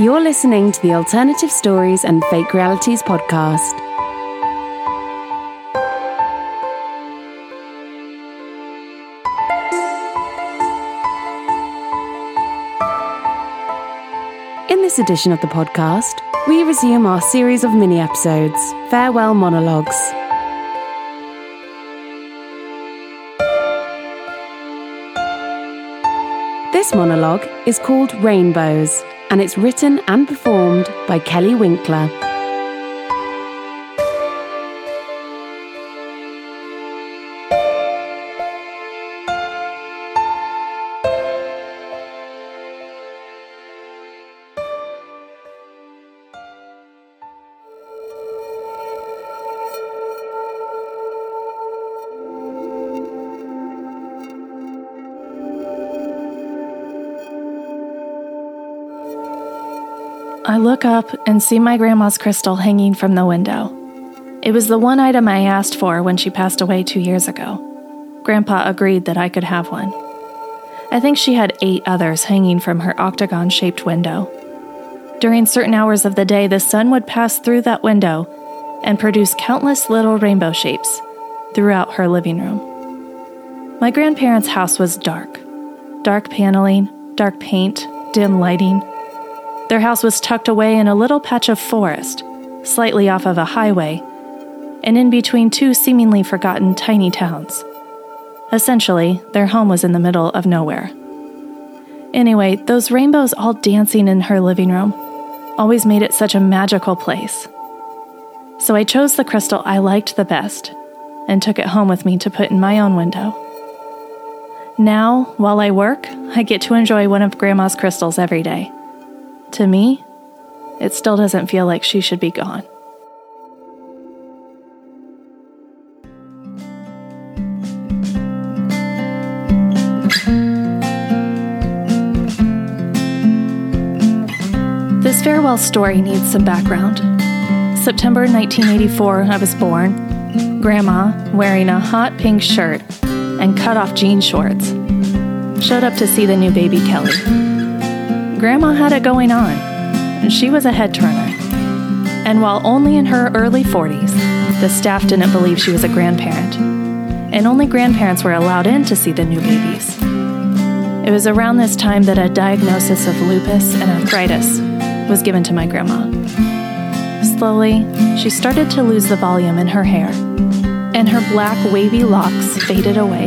You're listening to the Alternative Stories and Fake Realities podcast. In this edition of the podcast, we resume our series of mini episodes, Farewell Monologues. This monologue is called Rainbows, and it's written and performed by Kelly Winkler. I look up and see my grandma's crystal hanging from the window. It was the one item I asked for when she passed away two years ago. Grandpa agreed that I could have one. I think she had eight others hanging from her octagon shaped window. During certain hours of the day, the sun would pass through that window and produce countless little rainbow shapes throughout her living room. My grandparents' house was dark dark paneling, dark paint, dim lighting. Their house was tucked away in a little patch of forest, slightly off of a highway, and in between two seemingly forgotten tiny towns. Essentially, their home was in the middle of nowhere. Anyway, those rainbows all dancing in her living room always made it such a magical place. So I chose the crystal I liked the best and took it home with me to put in my own window. Now, while I work, I get to enjoy one of Grandma's crystals every day. To me, it still doesn't feel like she should be gone. This farewell story needs some background. September 1984, I was born. Grandma, wearing a hot pink shirt and cut off jean shorts, showed up to see the new baby Kelly. Grandma had it going on, she was a head turner. And while only in her early 40s, the staff didn't believe she was a grandparent, and only grandparents were allowed in to see the new babies. It was around this time that a diagnosis of lupus and arthritis was given to my grandma. Slowly, she started to lose the volume in her hair, and her black wavy locks faded away.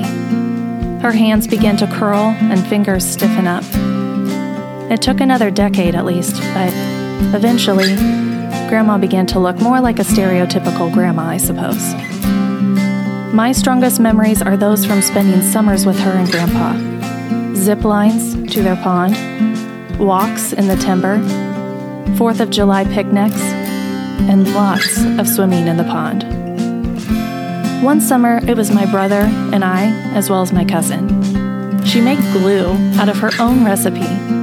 Her hands began to curl and fingers stiffen up. It took another decade at least, but eventually, Grandma began to look more like a stereotypical grandma, I suppose. My strongest memories are those from spending summers with her and Grandpa. Zip lines to their pond, walks in the timber, Fourth of July picnics, and lots of swimming in the pond. One summer, it was my brother and I, as well as my cousin. She made glue out of her own recipe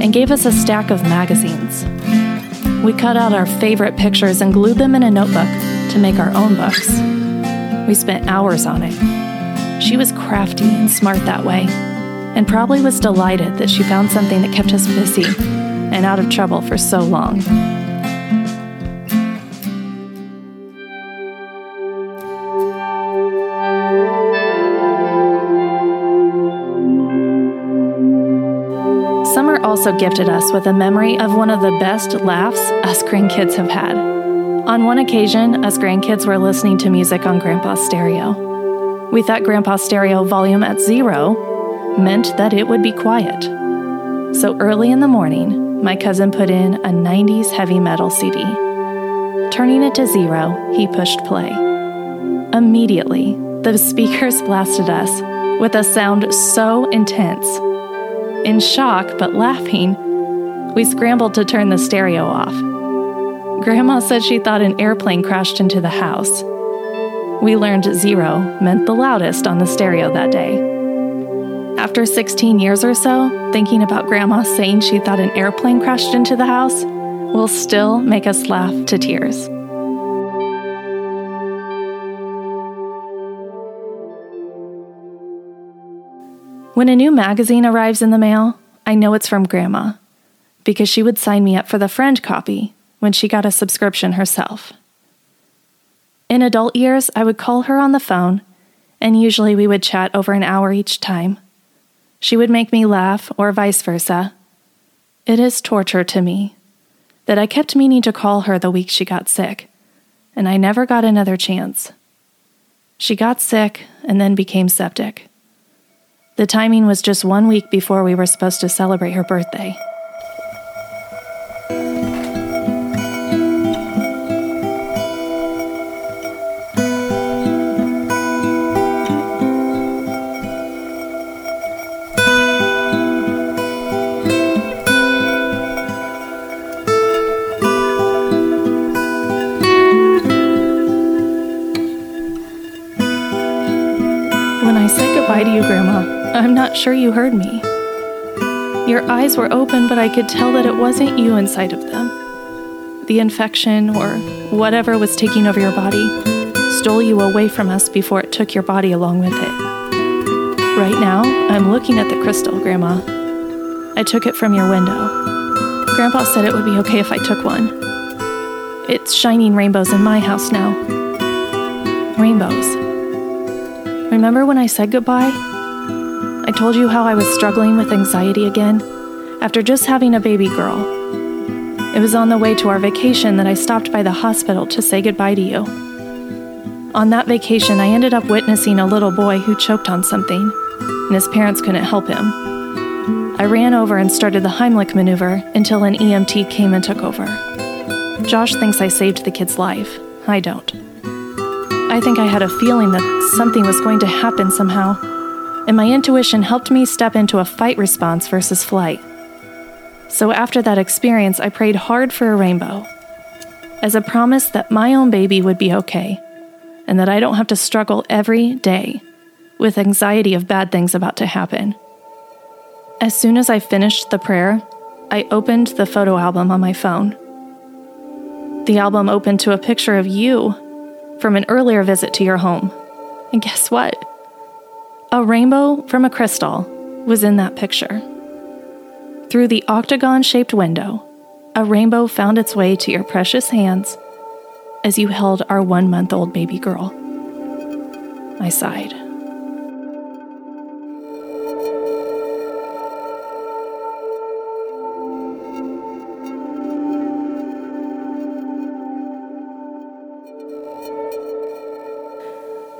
and gave us a stack of magazines. We cut out our favorite pictures and glued them in a notebook to make our own books. We spent hours on it. She was crafty and smart that way, and probably was delighted that she found something that kept us busy and out of trouble for so long. Also gifted us with a memory of one of the best laughs us grandkids have had. On one occasion, us grandkids were listening to music on Grandpa's stereo. We thought Grandpa's stereo volume at zero meant that it would be quiet. So early in the morning, my cousin put in a 90s heavy metal CD. Turning it to zero, he pushed play. Immediately, the speakers blasted us with a sound so intense. In shock but laughing, we scrambled to turn the stereo off. Grandma said she thought an airplane crashed into the house. We learned zero meant the loudest on the stereo that day. After 16 years or so, thinking about Grandma saying she thought an airplane crashed into the house will still make us laugh to tears. When a new magazine arrives in the mail, I know it's from Grandma. because she would sign me up for the friend copy when she got a subscription herself. In adult years, I would call her on the phone, and usually we would chat over an hour each time. She would make me laugh, or vice versa. It is torture to me that I kept meaning to call her the week she got sick, and I never got another chance. She got sick and then became septic. The timing was just one week before we were supposed to celebrate her birthday. Sure you heard me. Your eyes were open, but I could tell that it wasn't you inside of them. The infection, or whatever was taking over your body, stole you away from us before it took your body along with it. Right now, I'm looking at the crystal, Grandma. I took it from your window. Grandpa said it would be okay if I took one. It's shining rainbows in my house now. Rainbows. Remember when I said goodbye? I told you how I was struggling with anxiety again after just having a baby girl. It was on the way to our vacation that I stopped by the hospital to say goodbye to you. On that vacation, I ended up witnessing a little boy who choked on something, and his parents couldn't help him. I ran over and started the Heimlich maneuver until an EMT came and took over. Josh thinks I saved the kid's life. I don't. I think I had a feeling that something was going to happen somehow, and my intuition helped me step into a fight response versus flight. So after that experience, I prayed hard for a rainbow, as a promise that my own baby would be okay, and that I don't have to struggle every day with anxiety of bad things about to happen. As soon as I finished the prayer, I opened the photo album on my phone. The album opened to a picture of you from an earlier visit to your home. And guess what? A rainbow from a crystal was in that picture. Through the octagon shaped window, a rainbow found its way to your precious hands as you held our one month old baby girl. I sighed.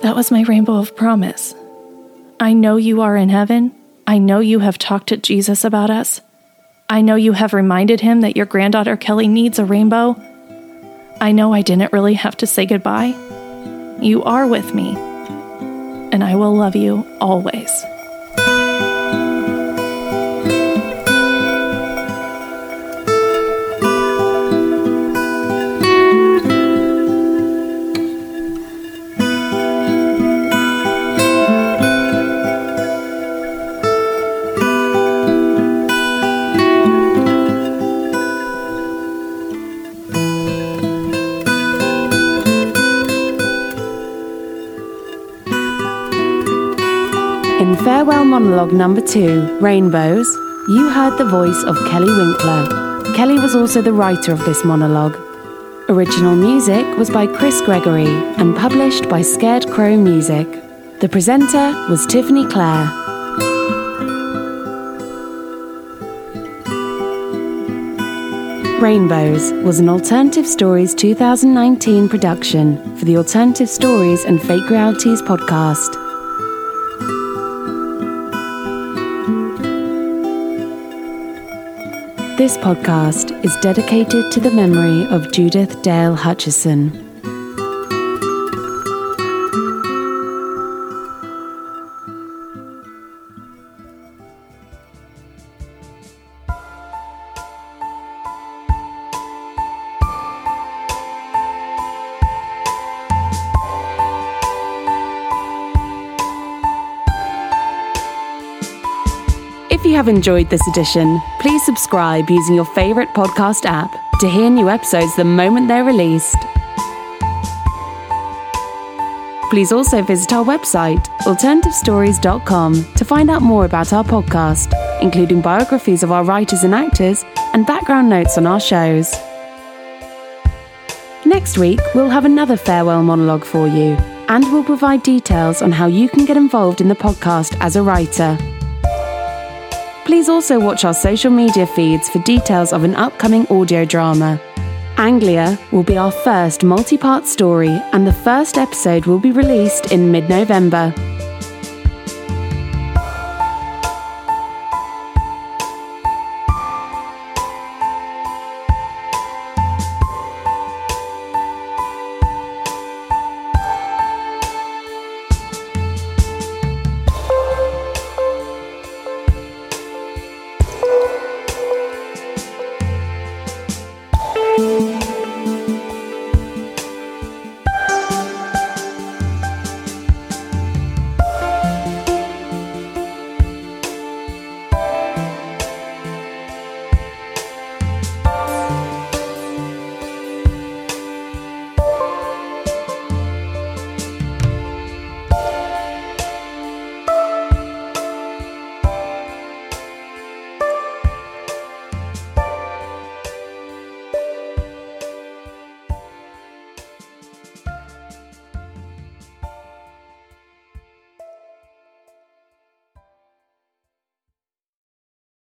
That was my rainbow of promise. I know you are in heaven. I know you have talked to Jesus about us. I know you have reminded him that your granddaughter Kelly needs a rainbow. I know I didn't really have to say goodbye. You are with me, and I will love you always. Farewell monologue number two, Rainbows, you heard the voice of Kelly Winkler. Kelly was also the writer of this monologue. Original music was by Chris Gregory and published by Scared Crow Music. The presenter was Tiffany Clare. Rainbows was an Alternative Stories 2019 production for the Alternative Stories and Fake Realities podcast. This podcast is dedicated to the memory of Judith Dale Hutchison. You have enjoyed this edition, please subscribe using your favourite podcast app to hear new episodes the moment they're released. Please also visit our website, alternativestories.com, to find out more about our podcast, including biographies of our writers and actors and background notes on our shows. Next week, we'll have another farewell monologue for you, and we'll provide details on how you can get involved in the podcast as a writer. Please also watch our social media feeds for details of an upcoming audio drama. Anglia will be our first multi part story, and the first episode will be released in mid November.